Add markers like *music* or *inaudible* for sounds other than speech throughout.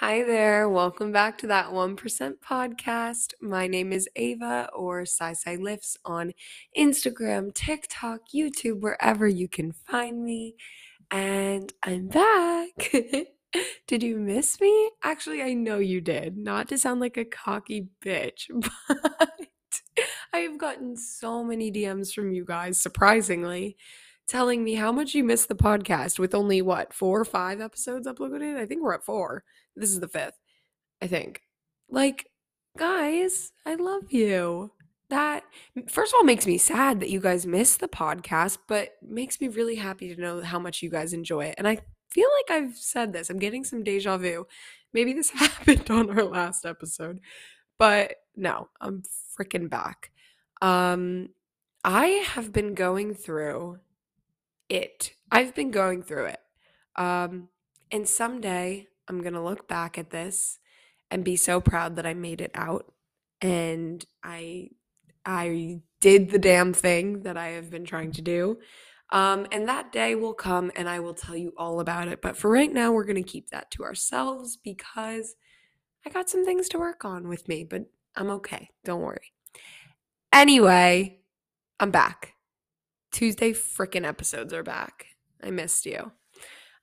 Hi there. Welcome back to that 1% podcast. My name is Ava or Sai Lifts on Instagram, TikTok, YouTube, wherever you can find me. And I'm back. *laughs* did you miss me? Actually, I know you did. Not to sound like a cocky bitch, *laughs* but I have gotten so many DMs from you guys, surprisingly, telling me how much you missed the podcast with only what, four or five episodes uploaded? I think we're at four. This is the fifth, I think. Like, guys, I love you. That, first of all, makes me sad that you guys missed the podcast, but makes me really happy to know how much you guys enjoy it. And I feel like I've said this. I'm getting some deja vu. Maybe this *laughs* happened on our last episode, but no, I'm freaking back. Um, I have been going through it. I've been going through it. Um, and someday I'm going to look back at this and be so proud that I made it out and I I did the damn thing that I have been trying to do. Um, and that day will come and I will tell you all about it. But for right now, we're going to keep that to ourselves because I got some things to work on with me, but I'm okay. Don't worry. Anyway, I'm back. Tuesday freaking episodes are back. I missed you.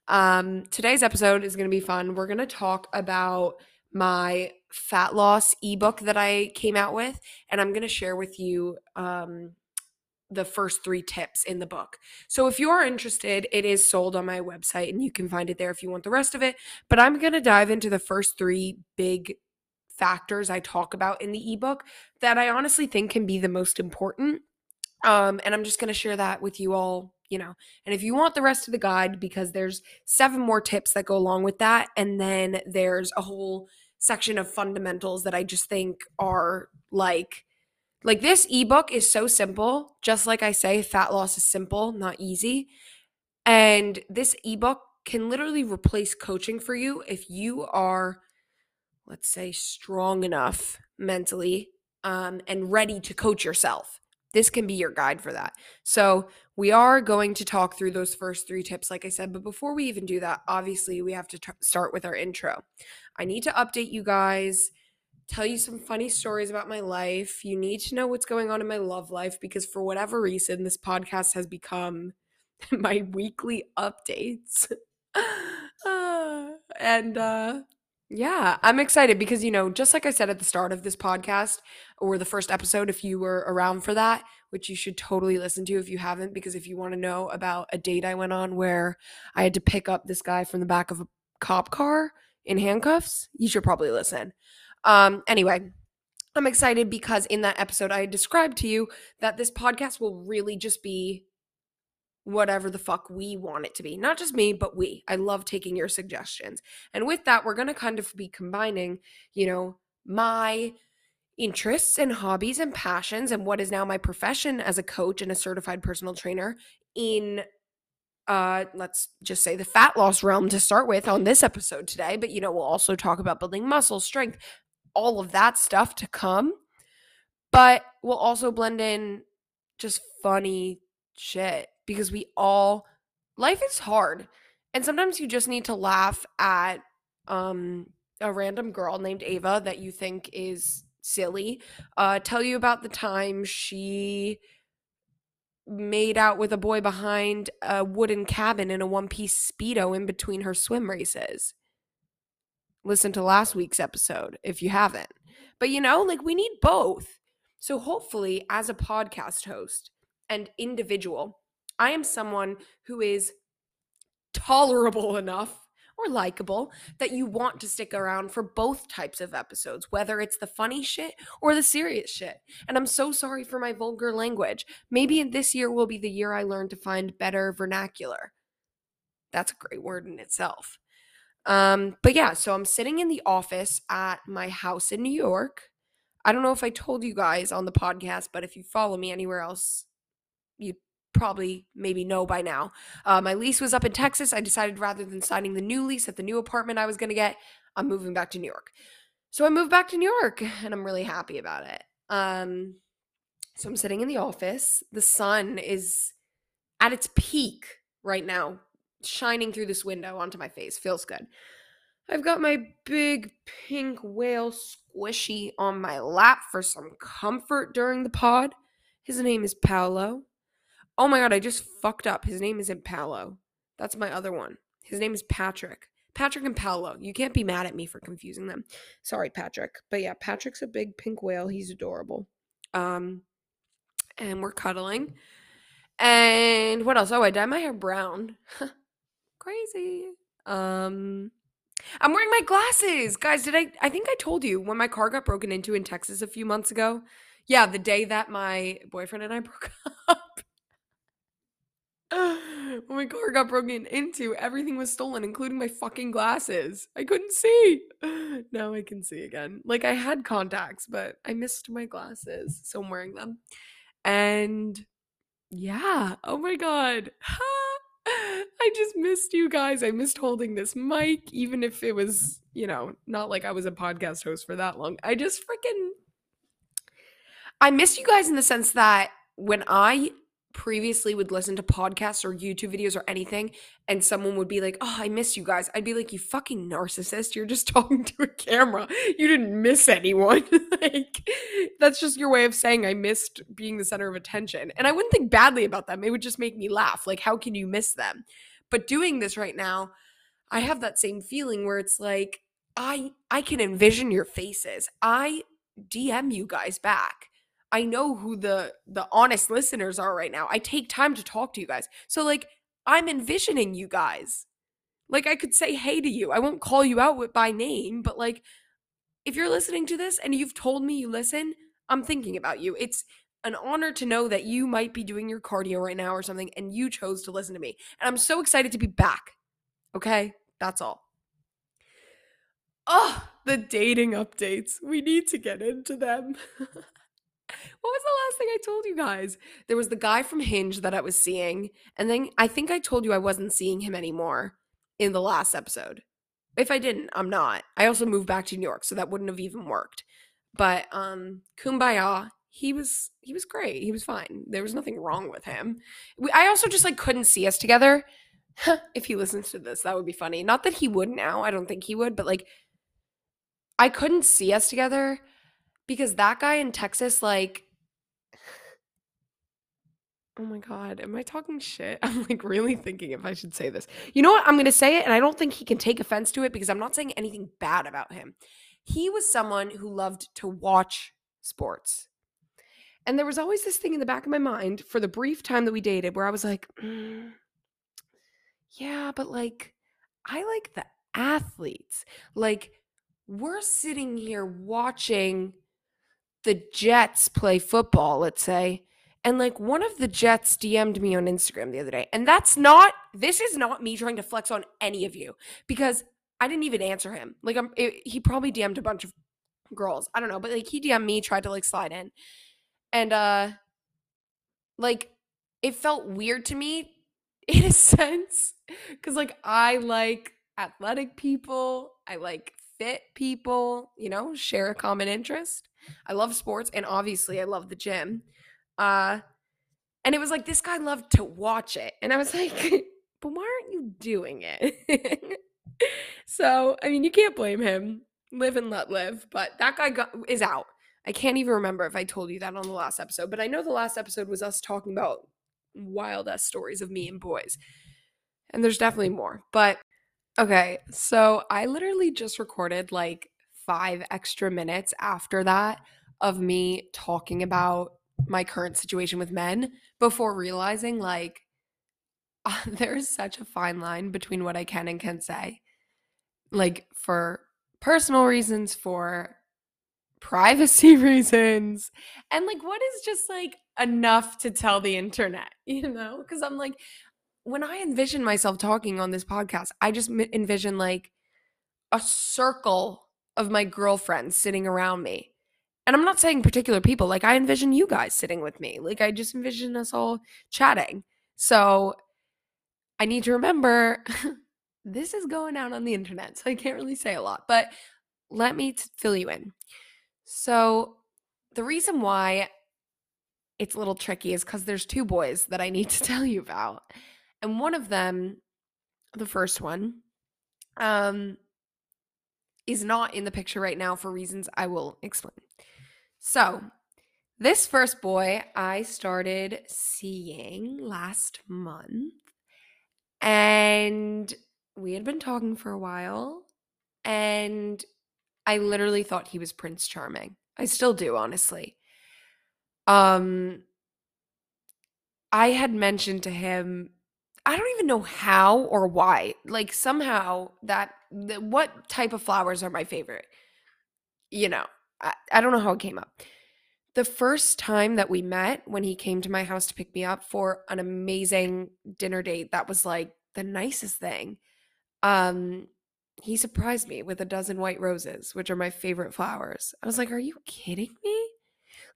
Um, today's episode is going to be fun. We're going to talk about my fat loss ebook that I came out with, and I'm going to share with you um, the first three tips in the book. So if you are interested, it is sold on my website and you can find it there if you want the rest of it. But I'm going to dive into the first three big factors I talk about in the ebook that I honestly think can be the most important. Um, and I'm just going to share that with you all you know. And if you want the rest of the guide, because there's seven more tips that go along with that, and then there's a whole section of fundamentals that I just think are like like this ebook is so simple. Just like I say, fat loss is simple, not easy. And this ebook can literally replace coaching for you if you are let's say strong enough mentally um, and ready to coach yourself this can be your guide for that. So, we are going to talk through those first three tips, like I said. But before we even do that, obviously, we have to t- start with our intro. I need to update you guys, tell you some funny stories about my life. You need to know what's going on in my love life because, for whatever reason, this podcast has become *laughs* my weekly updates. uh, *laughs* and uh, yeah, I'm excited because, you know, just like I said at the start of this podcast or the first episode, if you were around for that, which you should totally listen to if you haven't, because if you want to know about a date I went on where I had to pick up this guy from the back of a cop car in handcuffs, you should probably listen. Um, anyway, I'm excited because in that episode, I described to you that this podcast will really just be whatever the fuck we want it to be. Not just me, but we. I love taking your suggestions. And with that, we're going to kind of be combining, you know, my interests and hobbies and passions and what is now my profession as a coach and a certified personal trainer in uh let's just say the fat loss realm to start with on this episode today but you know we'll also talk about building muscle strength all of that stuff to come but we'll also blend in just funny shit because we all life is hard and sometimes you just need to laugh at um a random girl named Ava that you think is silly uh tell you about the time she made out with a boy behind a wooden cabin in a one piece speedo in between her swim races. Listen to last week's episode if you haven't. But you know like we need both. So hopefully as a podcast host and individual I am someone who is tolerable *laughs* enough or likable that you want to stick around for both types of episodes, whether it's the funny shit or the serious shit. And I'm so sorry for my vulgar language. Maybe this year will be the year I learn to find better vernacular. That's a great word in itself. Um, but yeah, so I'm sitting in the office at my house in New York. I don't know if I told you guys on the podcast, but if you follow me anywhere else, probably maybe know by now. Uh, my lease was up in Texas. I decided rather than signing the new lease at the new apartment I was going to get, I'm moving back to New York. So I moved back to New York and I'm really happy about it. Um, so I'm sitting in the office. The sun is at its peak right now, shining through this window onto my face. Feels good. I've got my big pink whale squishy on my lap for some comfort during the pod. His name is Paolo. Oh my god, I just fucked up. His name isn't Paolo. That's my other one. His name is Patrick. Patrick and Paolo. You can't be mad at me for confusing them. Sorry, Patrick. But yeah, Patrick's a big pink whale. He's adorable. Um and we're cuddling. And what else? Oh, I dyed my hair brown. *laughs* Crazy. Um I'm wearing my glasses. Guys, did I I think I told you when my car got broken into in Texas a few months ago? Yeah, the day that my boyfriend and I *laughs* broke up. When *sighs* my car got broken into, everything was stolen, including my fucking glasses. I couldn't see. *sighs* Now I can see again. Like I had contacts, but I missed my glasses, so I'm wearing them. And yeah, oh my god. *sighs* I just missed you guys. I missed holding this mic, even if it was, you know, not like I was a podcast host for that long. I just freaking. I miss you guys in the sense that when I previously would listen to podcasts or YouTube videos or anything, and someone would be like, Oh, I miss you guys, I'd be like, You fucking narcissist. You're just *laughs* talking to a camera. You didn't miss anyone. *laughs* like, that's just your way of saying I missed being the center of attention. And I wouldn't think badly about them. It would just make me laugh. Like, how can you miss them? But doing this right now, I have that same feeling where it's like, I I can envision your faces. I DM you guys back. I know who the the honest listeners are right now. I take time to talk to you guys. So like I'm envisioning you guys. Like I could say hey to you. I won't call you out with by name, but like if you're listening to this and you've told me you listen, I'm thinking about you. It's an honor to know that you might be doing your cardio right now or something and you chose to listen to me. And I'm so excited to be back. Okay? That's all. Oh, the dating updates. We need to get into them. *laughs* what was the last thing I told you guys? There was the guy from Hinge that I was seeing, and then I think I told you I wasn't seeing him anymore in the last episode. If I didn't, I'm not. I also moved back to New York, so that wouldn't have even worked. But um Kumbaya, he was he was great. He was fine. There was nothing wrong with him. We, I also just like couldn't see us together. if he listens to this, that would be funny. Not that he would now. I don't think he would, but like I couldn't see us together because that guy in Texas, like, oh my God, am I talking shit? *laughs* I'm like really thinking if I should say this. You know what? I'm going to say it, and I don't think he can take offense to it because I'm not saying anything bad about him. He was someone who loved to watch sports. And there was always this thing in the back of my mind for the brief time that we dated where I was like, mm, yeah, but like, I like the athletes. Like, we're sitting here watching the Jets play football, let's say, and like one of the Jets DM'd me on Instagram the other day. And that's not, this is not me trying to flex on any of you because I didn't even answer him. Like, I'm, it, he probably DM'd a bunch of girls. I don't know, but like he DM'd me, tried to like slide in. And, uh, like, it felt weird to me *laughs* in a sense because like I like athletic people, I like fit people, you know, share a common interest. I love sports and obviously I love the gym. Uh and it was like this guy loved to watch it. And I was *laughs* like, but why aren't you doing it? *laughs* so, I mean, you can't blame him. Live and let live. But that guy got, is out. I can't even remember if I told you that on the last episode, but I know the last episode was us talking about wild ass stories of me and boys. And there's definitely more. But okay, so I literally just recorded like five extra minutes after that of me talking about my current situation with men before realizing like uh, *laughs* there is such a fine line between what I can and can't say. Like for personal reasons, for privacy *laughs* reasons, and like what is just like enough to tell the internet, *laughs* you know? Because I'm like, when I envision myself talking on this podcast, I just envision like a circle of my girlfriends sitting around me. And I'm not saying particular people, like I envision you guys sitting with me. Like I just envision us all chatting. So I need to remember *laughs* this is going out on the internet, so I can't really say a lot, but let me t- fill you in. So the reason why it's a little tricky is because there's two boys that I need to *laughs* tell you about. And one of them, the first one, um, is not in the picture right now for reasons I will explain. So, this first boy I started seeing last month, and we had been talking for a while, and I literally thought he was Prince Charming. I still do, honestly. Um, I had mentioned to him, I don't even know how or why. Like somehow that the, what type of flowers are my favorite. You know, I, I don't know how it came up. The first time that we met, when he came to my house to pick me up for an amazing dinner date, that was like the nicest thing. Um, he surprised me with a dozen white roses, which are my favorite flowers. I was like, Are you kidding me?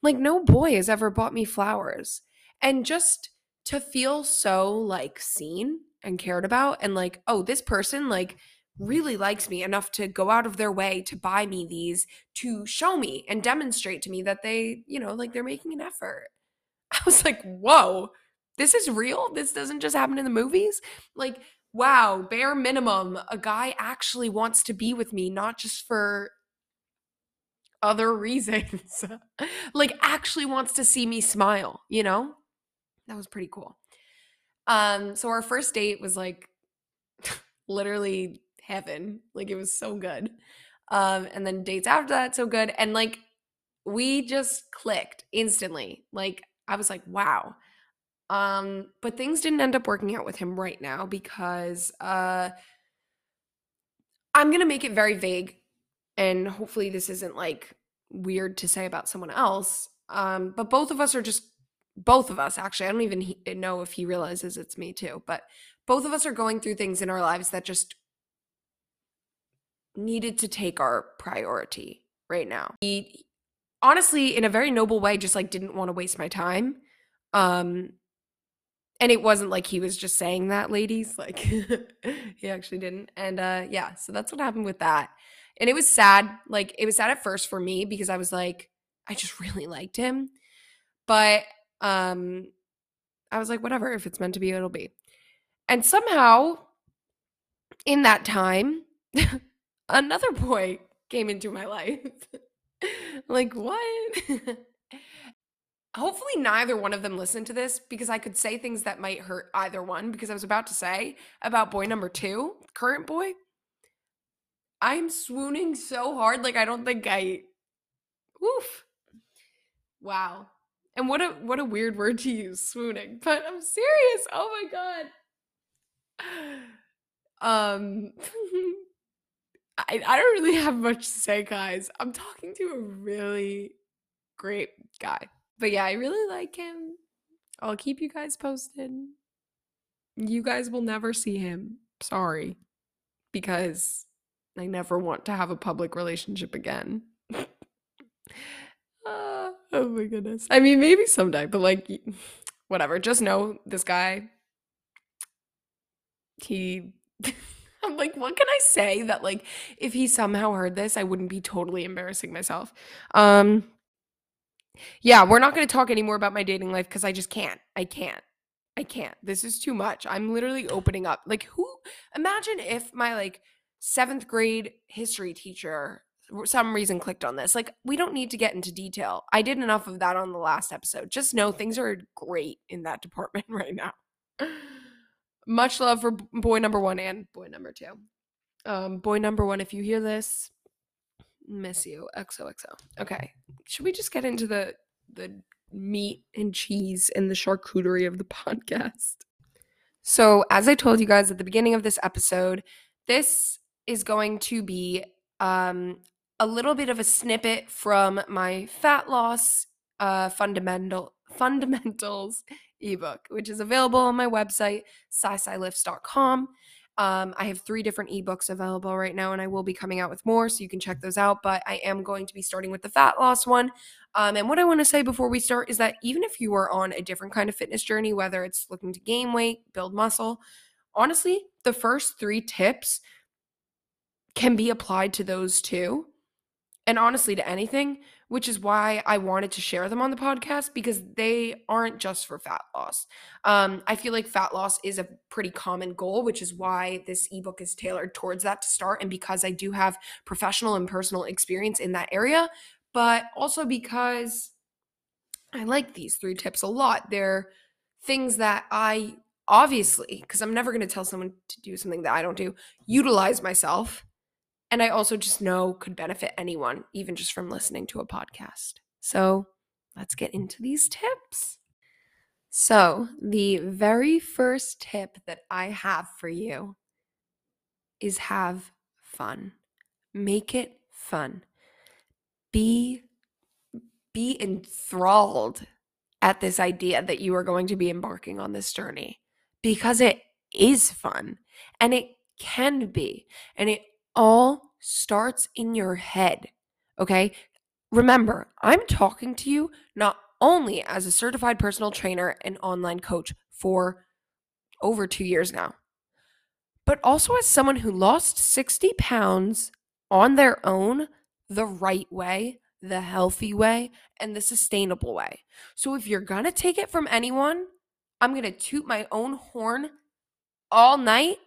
Like, no boy has ever bought me flowers. And just to feel so like seen and cared about, and like, oh, this person like really likes me enough to go out of their way to buy me these to show me and demonstrate to me that they, you know, like they're making an effort. *laughs* I was like, whoa, this is real. This doesn't just happen in the movies. Like, wow, bare minimum, a guy actually wants to be with me, not just for other *laughs* reasons. *laughs* like actually wants to see me smile, you know? That was pretty cool. Um so our first date was like *laughs* literally heaven. Like it was so good. Um and then dates after that so good and like we just clicked instantly. Like I was like, "Wow." Um but things didn't end up working out with him right now because uh I'm to make it very vague and hopefully this isn't like weird to say about someone else. Um, but both of us are just both of us actually. I don't even he- know if he realizes it's me too, but both of us are going through things in our lives that just needed to take our priority right now. He honestly in a very noble way just like didn't want to waste my time. Um and it wasn't like he was just saying that ladies like *laughs* he actually didn't and uh yeah so that's what happened with that and it was sad. Like it was sad at first for me because I was like, I just really liked him. But um I was like, whatever, if it's meant to be, it'll be. And somehow in that time, *laughs* another boy came into my life. *laughs* like, what? *laughs* Hopefully, neither one of them listened to this because I could say things that might hurt either one. Because I was about to say about boy number two, current boy, I'm swooning so hard. Like I don't think I. Oof. Wow. And what a what a weird word to use, swooning. But I'm serious. Oh my god. *sighs* Um. *laughs* I, I don't really have much to say, guys. I'm talking to a really great guy. But yeah, I really like him. I'll keep you guys posted. You guys will never see him. Sorry. Because I never want to have a public relationship again. Oh my goodness. I mean, maybe someday, but like, whatever. Just know this guy, he. *laughs* I'm like, what can I say that, like, if he somehow heard this, I wouldn't be totally embarrassing myself. Um, yeah, we're not going to talk anymore about my dating life because I just can't. I can't. I can't. This is too much. I'm literally opening up. Like, who? Imagine if my like seventh grade history teacher some reason clicked on this. Like, we don't need to get into detail. I did enough of that on the last episode. Just know things are great in that department *laughs* right now. Much love for boy number one and boy number two. Um, boy number one, if you hear this, miss you. XOXO. Okay. Should we just get into the the meat and cheese and the charcuterie of the *laughs* podcast? So, as I told you guys at the beginning of this episode, this is going to be um, a little bit of a snippet from my fat loss uh, fundamental *laughs* fundamentals ebook, which is available on my website, cycylifts.com. Um, I have three different ebooks available right now, and I will be coming out with more, so you can check those out. But I am going to be starting with the fat loss one. Um, and what I want to say before we start is that even if you are on a different kind of fitness journey, whether it's looking to gain weight, build muscle, honestly, the first three tips can be applied to those too. And honestly, to anything, which is why I wanted to share them on the podcast because they aren't just for fat loss. Um, I feel like fat loss is a pretty common goal, which is why this ebook is tailored towards that to start. And because I do have professional and personal experience in that area, but also because I like these three tips a lot. They're things that I obviously, because I'm never going to tell someone to do something that I don't do, utilize myself and I also just know could benefit anyone, even just from listening to a podcast. So let's get into these tips. So, the very first tip that I have for you is have fun. Make it fun. Be be enthralled at this idea that you are going to be embarking on this journey because it is fun and it can be and it all starts in your head. Okay. Remember, I'm talking to you not only as a certified personal trainer and online coach for over two years now, but also as someone who lost 60 pounds on their own the right way, the healthy way, and the sustainable way. So if you're going to take it from anyone, I'm going to toot my own horn all night.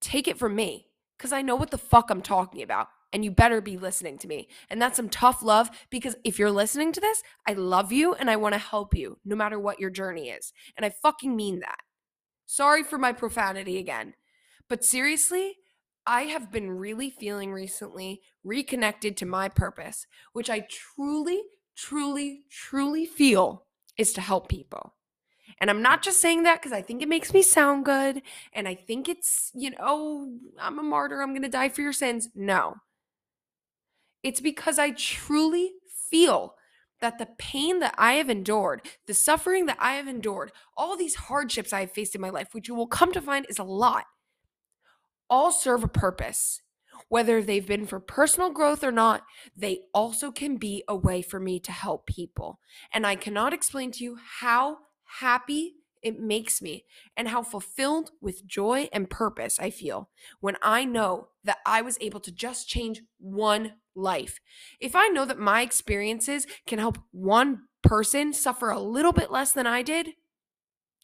Take it from me because I know what the fuck I'm talking about. And you better be listening to me. And that's some tough love because if you're listening to this, I love you and I want to help you no matter what your journey is. And I fucking mean that. Sorry for my profanity again. But seriously, I have been really feeling recently reconnected to my purpose, which I truly, truly, truly feel is to help people. And I'm not just saying that because I think it makes me sound good and I think it's, you know, I'm a martyr, I'm going to die for your sins. No. It's because I truly feel that the pain that I have endured, the suffering that I have endured, all these hardships I have faced in my life, which you will come to find is a lot, all serve a purpose. Whether they've been for personal growth or not, they also can be a way for me to help people. And I cannot explain to you how happy it makes me and how fulfilled with joy and purpose I feel when I know that I was able to just change one life. If I know that my experiences can help one person suffer a little bit less than I did,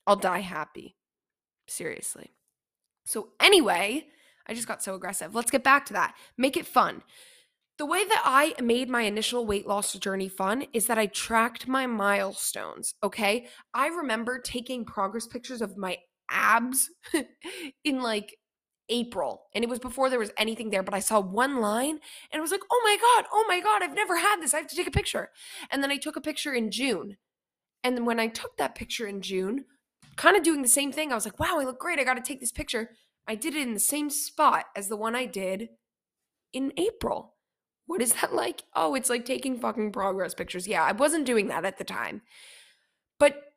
I'll die happy. Seriously. So, anyway, I just got so aggressive. Let's get back to that. Make it fun. The way that I made my initial weight loss journey fun is that I tracked my milestones. Okay. I remember taking progress pictures of my abs *laughs* in like April, and it was before there was anything there, but I saw one line and I was like, oh my God, oh my God, I've never had this. I have to take a picture. And then I took a picture in June. And then when I took that picture in June, kind of doing the same thing, I was like, wow, I look great. I got to take this picture. I did it in the same spot as the one I did in April. What is that like? Oh, it's like taking fucking progress pictures. Yeah, I wasn't doing that at the time. But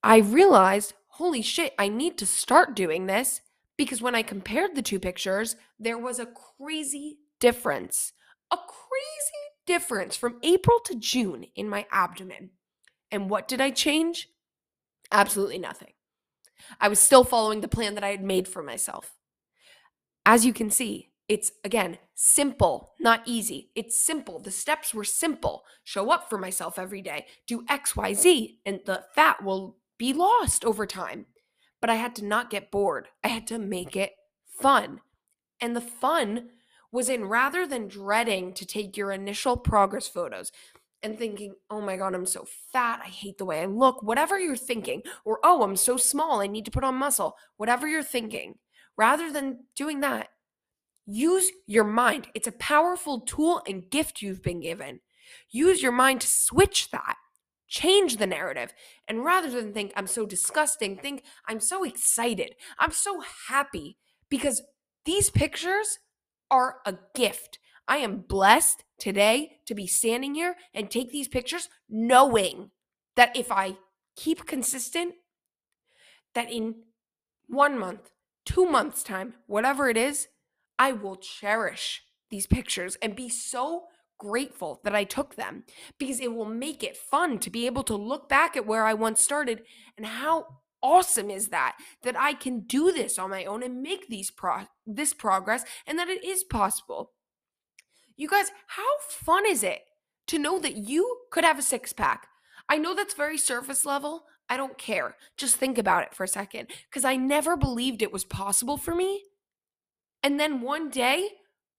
I realized, holy shit, I need to start doing this because when I compared the two pictures, there was a crazy difference. A crazy difference from April to June in my abdomen. And what did I change? Absolutely nothing. I was still following the plan that I had made for myself. As you can see, it's again simple, not easy. It's simple. The steps were simple. Show up for myself every day, do XYZ, and the fat will be lost over time. But I had to not get bored. I had to make it fun. And the fun was in rather than dreading to take your initial progress photos and thinking, oh my God, I'm so fat. I hate the way I look. Whatever you're thinking, or oh, I'm so small. I need to put on muscle. Whatever you're thinking, rather than doing that, Use your mind. It's a powerful tool and gift you've been given. Use your mind to switch that, change the narrative. And rather than think, I'm so disgusting, think, I'm so excited. I'm so happy because these pictures are a gift. I am blessed today to be standing here and take these pictures knowing that if I keep consistent, that in one month, two months' time, whatever it is, I will cherish these pictures and be so grateful that I took them because it will make it fun to be able to look back at where I once started and how awesome is that that I can do this on my own and make these pro this progress and that it is possible. You guys, how fun is it to know that you could have a six pack. I know that's very surface level. I don't care. Just think about it for a second because I never believed it was possible for me. And then one day,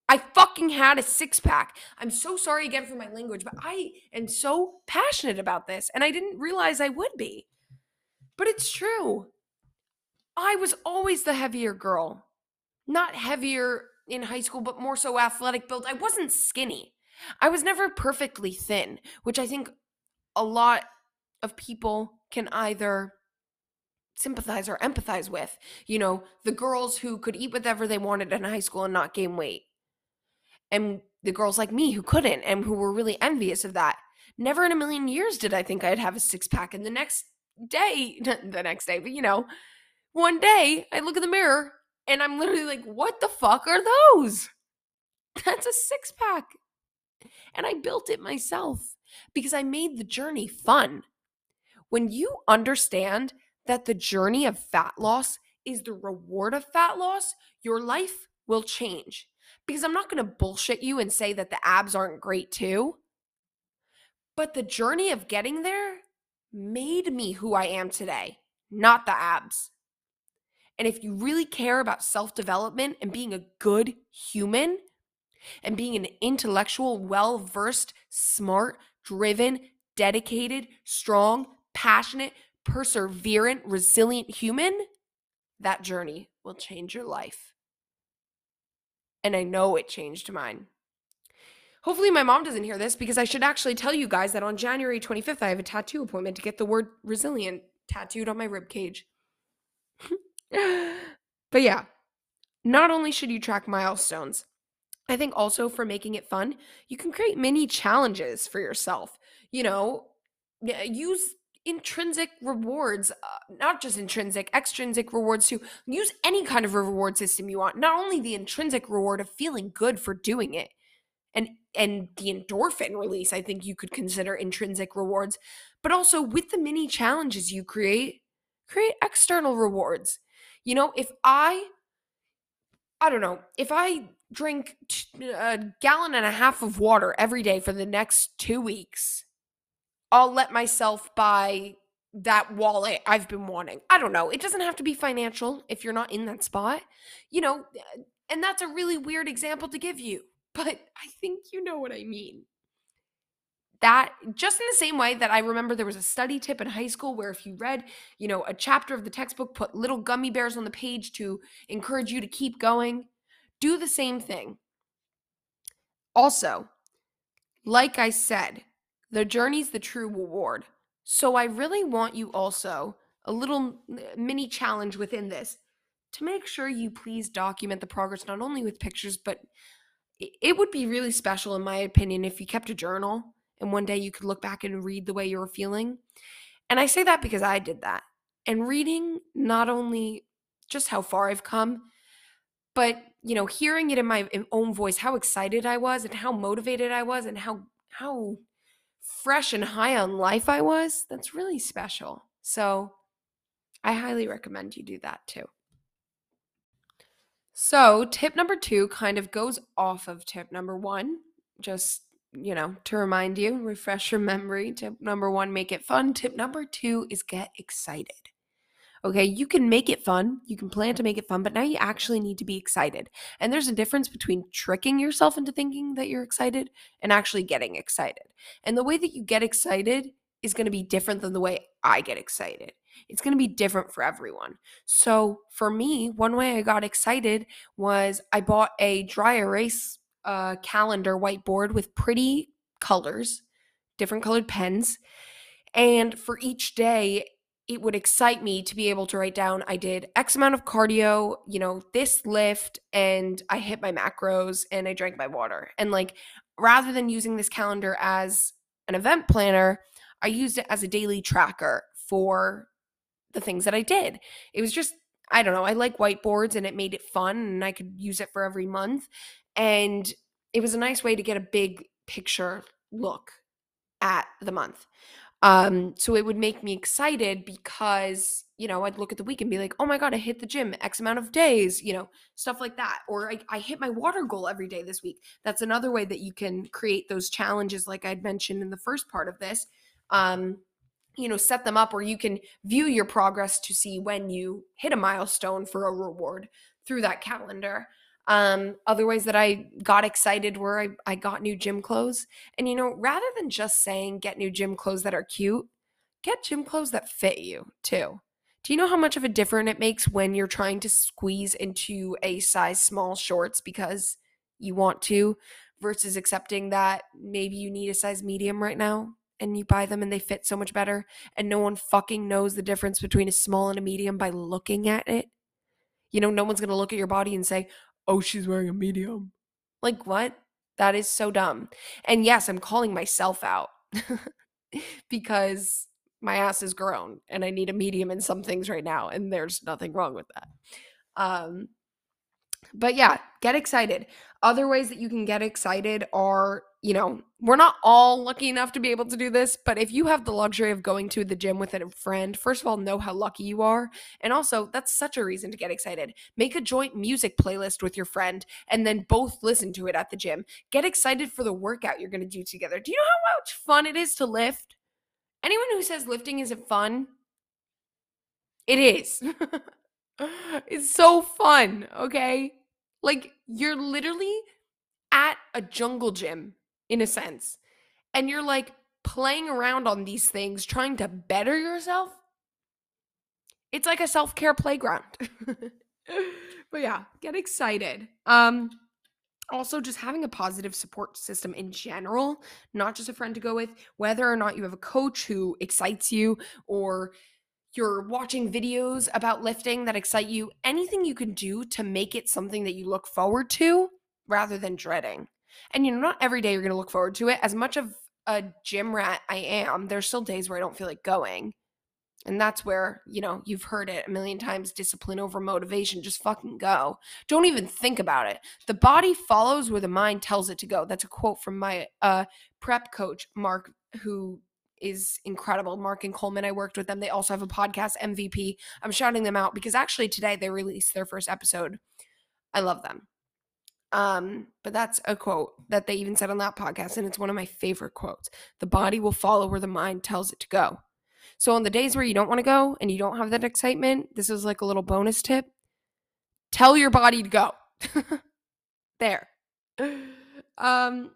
I fucking had a six pack. I'm so sorry again for my language, but I am so passionate about this and I didn't realize I would be. But it's true. I was always the heavier girl. Not heavier in high school, but more so athletic build. I wasn't skinny. I was never perfectly thin, which I think a lot of people can either sympathize or empathize with. You know, the girls who could eat whatever they wanted in high school and not gain weight. And the girls like me who couldn't and who were really envious of that. Never in a million years did I think I'd have a six pack. And the next day, *laughs* the next day, but you know, one day I look in the mirror and I'm literally like, what the fuck are those? *laughs* That's a six pack. And I built it myself because I made the journey fun. When you understand that the journey of fat loss is the reward of fat loss, your life will change. Because I'm not going to bullshit you and say that the abs aren't great too. But the journey of getting there made me who I am today, not the abs. And if you really care about self development and being a good human and being an intellectual, well versed, smart, driven, dedicated, strong, passionate, perseverant, resilient human, that journey will change your life. And I know it changed mine. Hopefully, my mom doesn't hear this because I should actually tell you guys that on January 25th, I have a tattoo appointment to get the word resilient tattooed on my rib cage. *laughs* but yeah, not only should you track milestones, I think also for making it fun, you can create mini challenges for yourself. You know, use intrinsic rewards, uh, not just intrinsic, extrinsic rewards too. Use any kind of reward system you want. Not only the intrinsic reward of feeling good for doing it, and and the endorphin release, I think you could consider intrinsic rewards, but also with the mini challenges you create, create external rewards. You know, if I I don't know, if I drink a gallon and a half of water every day for the next 2 weeks, I'll let myself buy that wallet I've been wanting. I don't know. It doesn't have to be financial if you're not in that spot. You know, and that's a really weird example to give you, *laughs* but I think you know what I mean. That just in the same way that I remember there was a study tip in high school where if you read, you know, a chapter of the textbook, put little gummy bears on the page to encourage you to keep going, do the same thing. Also, like I said, the journey's the true reward. So I really want you also a little mini challenge within this to make sure you please document the progress not only with pictures, but it would be really special, in my opinion, if you kept a journal and one day you could look back and read the way you were feeling. And I say that because I did that. And reading not only just how far I've come, but you know, hearing it in my own voice, how excited I was and how motivated I was and how how fresh and high on life I was, that's really special. So I highly recommend you do that too. So, tip number two kind of goes off of tip number one, just, you know, to remind you, refresh your memory. Tip number one, make it fun. Tip number two is get excited. Okay, you can make it fun. You can plan to make it fun, but now you actually need to be excited. And there's a difference between tricking yourself into thinking that you're excited and actually getting excited. And the way that you get excited is going to be different than the way I get excited. It's going to be different for everyone. So, for me, one way I got excited was I bought a dry erase uh, calendar whiteboard with pretty colors, different colored pens. And for each day, it would excite me to be able to write down I did X amount of cardio, you know, this lift, and I hit my macros and I drank my water. And like, rather than using this calendar as an event planner, I used it as a daily tracker for the things that I did. It was just, I don't know, I like whiteboards and it made it fun and I could use it for every month. And it was a nice way to get a big picture look at the month. Um, so it would make me excited because, you know, I'd look at the week and be like, oh my God, I hit the gym X amount of days, you know, stuff like that. Or I, I hit my water goal every day this week. That's another way that you can create those challenges, like I'd mentioned in the first part of this. Um, you know, set them up where you can view your progress to see when you hit a milestone for a reward through that calendar. Um, other ways that I got excited were I, I got new gym clothes. And, you know, rather than just saying get new gym clothes that are cute, get gym clothes that fit you too. Do you know how much of a difference it makes when you're trying to squeeze into a size small shorts because you want to versus accepting that maybe you need a size medium right now and you buy them and they fit so much better and no one fucking knows the difference between a small and a medium by looking at it? You know, no one's going to look at your body and say, "Oh, she's wearing a medium." Like what? That is so dumb. And yes, I'm calling myself out *laughs* because my ass is grown and I need a medium in some things right now, and there's nothing wrong with that. Um, but yeah, get excited. Other ways that you can get excited are, you know, we're not all lucky enough to be able to do this, but if you have the luxury of going to the gym with a friend, first of all, know how lucky you are. And also, that's such a reason to get excited. Make a joint music playlist with your friend and then both listen to it at the gym. Get excited for the workout you're going to do together. Do you know how much fun it is to lift? Anyone who says lifting isn't fun, it is. *laughs* it's so fun, okay? Like you're literally at a jungle gym in a sense. And you're like playing around on these things trying to better yourself. It's like a self-care playground. *laughs* but yeah, get excited. Um also just having a positive support system in general, not just a friend to go with, whether or not you have a coach who excites you or you're watching videos about lifting that excite you, anything you can do to make it something that you look forward to rather than dreading. And you know, not every day you're going to look forward to it. As much of a gym rat I am, there's still days where I don't feel like going. And that's where, you know, you've heard it a million times discipline over motivation. Just fucking go. Don't even think about it. The body follows where the mind tells it to go. That's a quote from my uh, prep coach, Mark, who is incredible. Mark and Coleman, I worked with them. They also have a podcast, MVP. I'm shouting them out because actually today they released their first episode. I love them. Um, but that's a quote that they even said on that podcast, and it's one of my favorite quotes. The body will follow where the mind tells it to go. So on the days where you don't want to go and you don't have that excitement, this is like a little bonus tip. Tell your body to go. *laughs* there. Um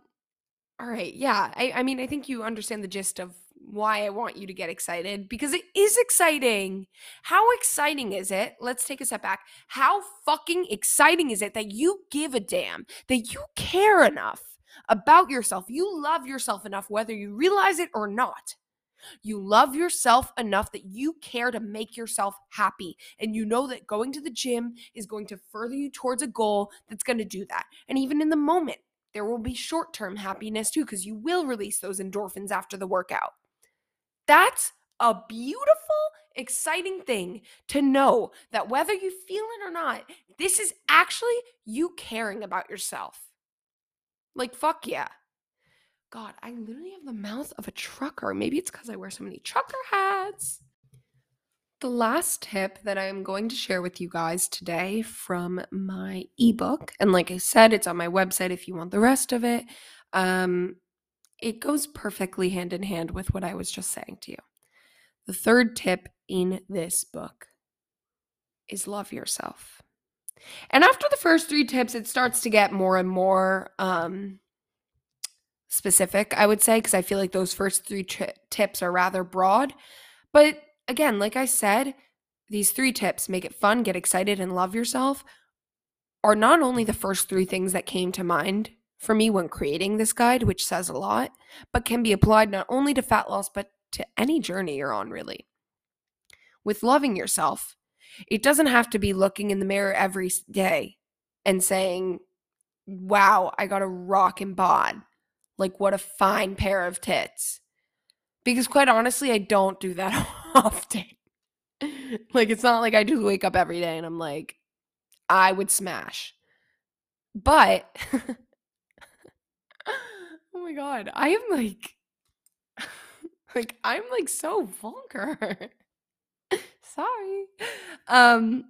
all right. Yeah. I, I mean, I think you understand the gist of why I want you to get excited because it is exciting. How exciting is it? Let's take a step back. How fucking exciting is it that you give a damn, that you care enough about yourself? You love yourself enough, whether you realize it or not. You love yourself enough that you care to make yourself happy. And you know that going to the gym is going to further you towards a goal that's going to do that. And even in the moment, there will be short term happiness too, because you will release those endorphins after the workout. That's a beautiful, exciting thing to know that whether you feel it or not, this is actually you caring about yourself. Like, fuck yeah. God, I literally have the mouth of a trucker. Maybe it's because I wear so many trucker hats. The last tip that I'm going to share with you guys today from my ebook, and like I said, it's on my website if you want the rest of it. Um, it goes perfectly hand in hand with what I was just saying to you. The third tip in this book is love yourself. And after the first three tips, it starts to get more and more um, specific, I would say, because I feel like those first three tri- tips are rather broad. But again, like I said, these three tips make it fun, get excited, and love yourself are not only the first three things that came to mind for me when creating this guide, which says a lot, but can be applied not only to fat loss, but to any journey you're on, really. With loving yourself, it doesn't have to be looking in the mirror every day and saying, wow, I got a rockin' bod. Like, what a fine pair of tits. Because quite honestly, I don't do that *laughs* often. like, it's not like I just wake up every day and I'm like, I would smash. But *laughs* my god, I am like *laughs* like I'm like so vulgar. *laughs* Sorry. Um,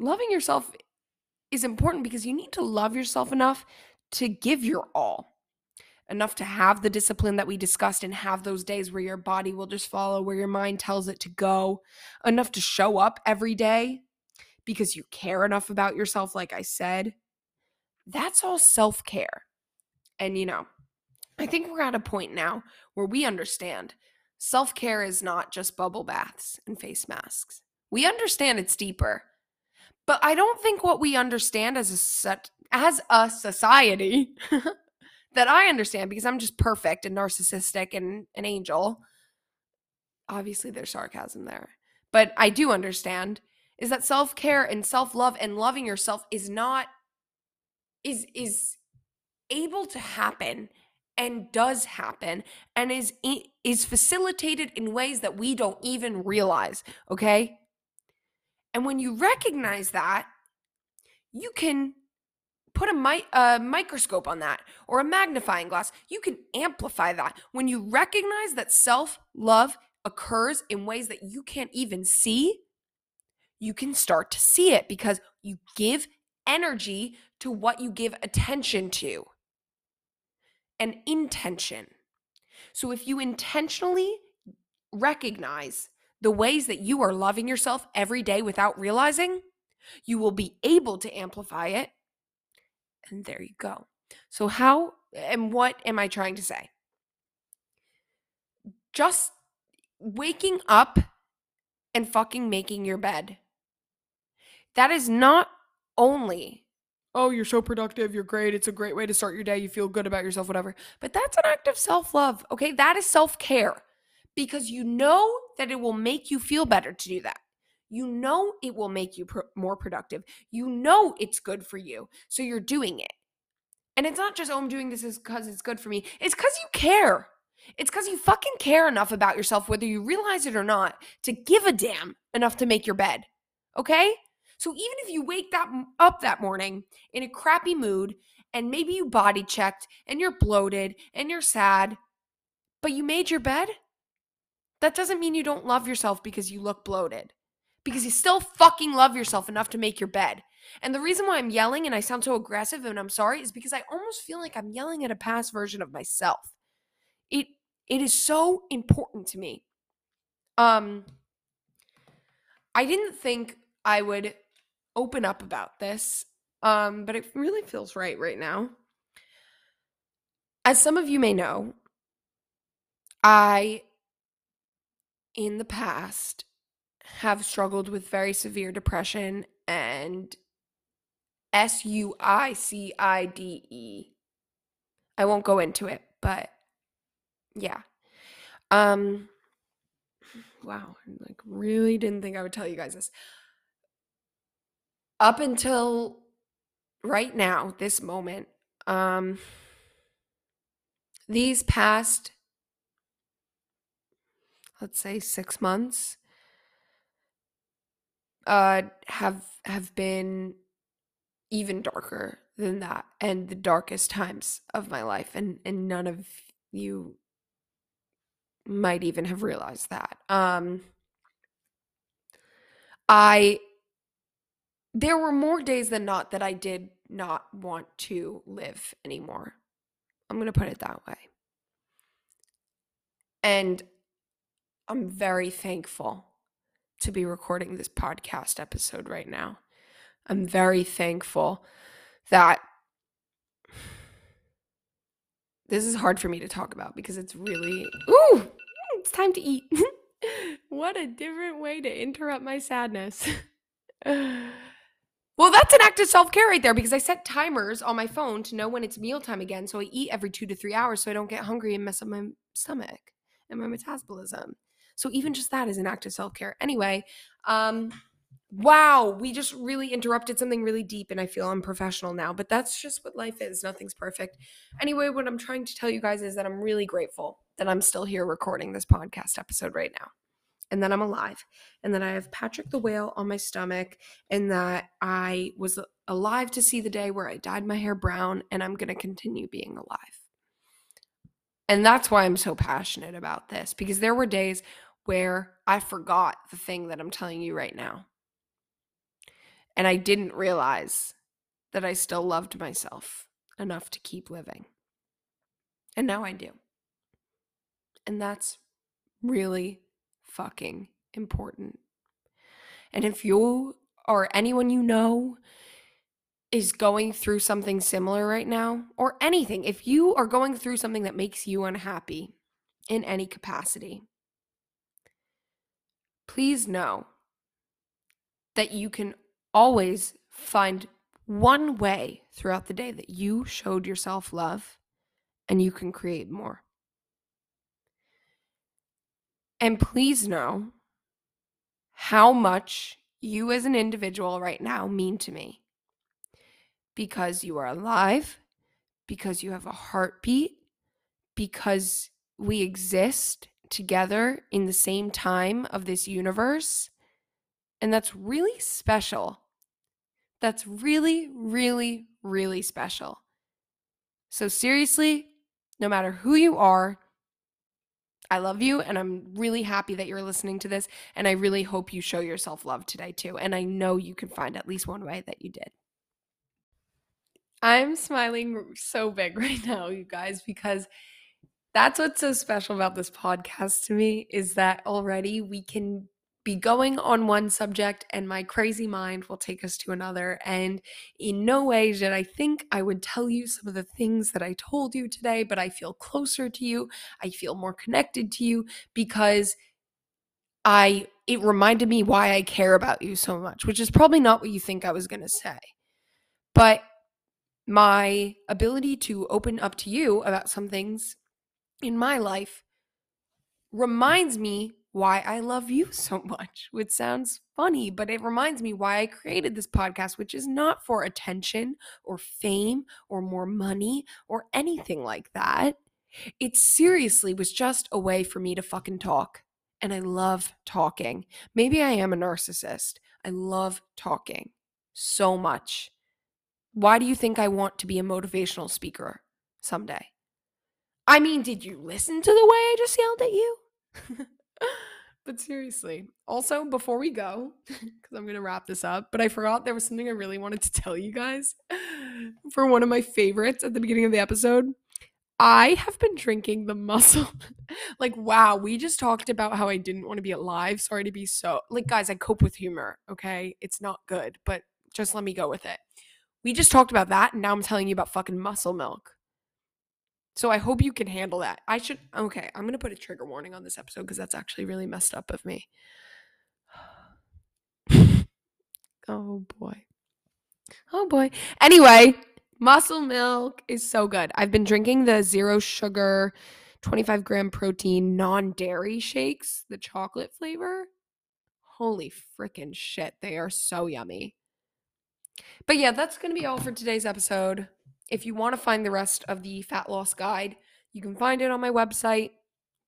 loving yourself is important because you need to love yourself enough to give your all enough to have the discipline that we discussed and have those days where your body will just follow where your mind tells it to go, enough to show up every day because you care enough about yourself, like I said. That's all self care. And, you know, I think we're at a point now where we understand self care is not just bubble baths and face masks. We understand it's deeper. But I don't think what we understand as a set, as a society *laughs* that I understand because I'm just perfect and narcissistic and an angel. Obviously, there's sarcasm there. But I do understand is that self-care and self-love and loving yourself is not is is able to happen and does happen and is is facilitated in ways that we don't even realize, okay? And when you recognize that, you can put a, mi- a microscope on that or a magnifying glass. You can amplify that. When you recognize that self love occurs in ways that you can't even see, you can start to see it because you give energy to what you give attention to and intention. So if you intentionally recognize the ways that you are loving yourself every day without realizing, you will be able to amplify it and there you go. So, how and what am I trying to say? Just waking up and fucking making your bed. That is not only, oh, you're so productive, you're great, it's a great way to start your day, you feel good about yourself, whatever. But that's an act of self love, okay? That is self care because you know that it will make you feel better to do that. You know it will make you pr- more productive. You know it's good for you. So you're doing it. And it's not just, oh, I'm doing this because it's good for me. It's because you care. It's because you fucking care enough about yourself, whether you realize it or not, to give a damn enough to make your bed. Okay? So even if you wake that up that morning in a crappy mood and maybe you body checked and you're bloated and you're sad, but you made your bed, that doesn't mean you don't love yourself because you look bloated because you still fucking love yourself enough to make your bed. And the reason why I'm yelling and I sound so aggressive and I'm sorry is because I almost feel like I'm yelling at a past version of myself. It it is so important to me. Um I didn't think I would open up about this. Um but it really feels right right now. As some of you may know, I in the past have struggled with very severe depression and S U I C I D E. I won't go into it, but yeah. Um wow, I like really didn't think I would tell you guys this. Up until right now, this moment, um these past let's say 6 months uh, have have been even darker than that and the darkest times of my life and and none of you might even have realized that. Um i there were more days than not that i did not want to live anymore i'm going to put it that way and i'm very thankful to be recording this podcast episode right now. I'm very thankful that this is hard for me to talk about because it's really ooh, it's time to eat. *laughs* what a different way to interrupt my sadness. *laughs* well, that's an act of self-care right there because I set timers on my phone to know when it's mealtime again so I eat every 2 to 3 hours so I don't get hungry and mess up my stomach and my metabolism. So even just that is an act of self-care. Anyway, um wow, we just really interrupted something really deep and I feel unprofessional now, but that's just what life is. Nothing's perfect. Anyway, what I'm trying to tell you guys is that I'm really grateful that I'm still here recording this podcast episode right now. And that I'm alive, and that I have Patrick the whale on my stomach, and that I was alive to see the day where I dyed my hair brown, and I'm going to continue being alive. And that's why I'm so passionate about this because there were days where I forgot the thing that I'm telling you right now. And I didn't realize that I still loved myself enough to keep living. And now I do. And that's really fucking important. And if you or anyone you know is going through something similar right now, or anything, if you are going through something that makes you unhappy in any capacity, please know that you can always find one way throughout the day that you showed yourself love and you can create more. And please know how much you as an individual right now mean to me because you are alive, because you have a heartbeat, because we exist together in the same time of this universe. And that's really special. That's really, really, really special. So, seriously, no matter who you are, I love you and I'm really happy that you're listening to this. And I really hope you show yourself love today too. And I know you can find at least one way that you did. I'm smiling so big *laughs* right now, you guys, because that's what's so special about this podcast to me is that already we can be going on one subject and my crazy mind will take us to another. And in no way did I think I would tell you some of the things that I told you today, but I feel closer to you. I feel more connected to you because I it reminded me why I care about you so much, which is probably not what you think I was going to say. But my ability to open up to you about some things in my life reminds me why I love you *laughs* so much, which sounds funny, but it reminds me why I created this podcast, which is not for attention or fame or more money or anything like that. It seriously was just a way for me to fucking talk. And I love talking. Maybe I am a narcissist. I love talking so much. Why do you think I want to be a motivational speaker someday? I mean, did you listen to the way I just yelled at you? *laughs* but seriously, also before we go, *laughs* because I'm to wrap this up, but I forgot there was something I really wanted to *laughs* tell you guys for one of my favorites at the beginning of the episode. I have been drinking the *laughs* muscle. like, wow, we just talked about how I didn't want to be alive. Sorry to be so, like, guys, I cope with humor, okay? It's not good, but just let me go with it. We just talked about that, and now I'm telling you about fucking muscle milk. So I hope you can handle that. I should okay, I'm going to put a trigger warning on this episode because that's actually really messed up of me. *sighs* oh boy. Oh boy. Anyway, muscle milk is so good. I've been drinking the zero sugar, 25 gram protein, non dairy shakes, the chocolate flavor. Holy freaking shit. They are so yummy. But yeah, that's going to be all for today's episode. If you want to find the rest of the fat loss guide, you can find it on my website.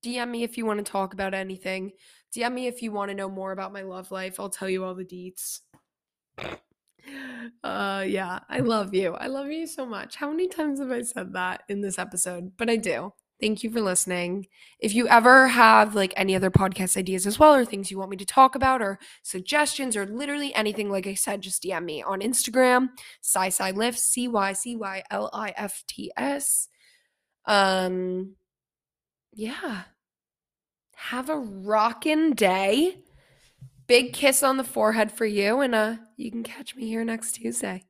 DM me if you want to talk about anything. DM me if you want to know more about my love life. I'll tell you all the deets. *sighs* Uh yeah, I love you. I love you so much. How many times have I said that in this episode? But I do. Thank you for listening. If you ever have like any other podcast ideas as well, or things you want me to talk about, or suggestions, or literally anything, like I said, just DM me on Instagram, Cy Lifts, C Y C Y L I F T S. Um, yeah. Have a rockin' day. Big kiss on the forehead for you, and uh, you can catch me here next Tuesday.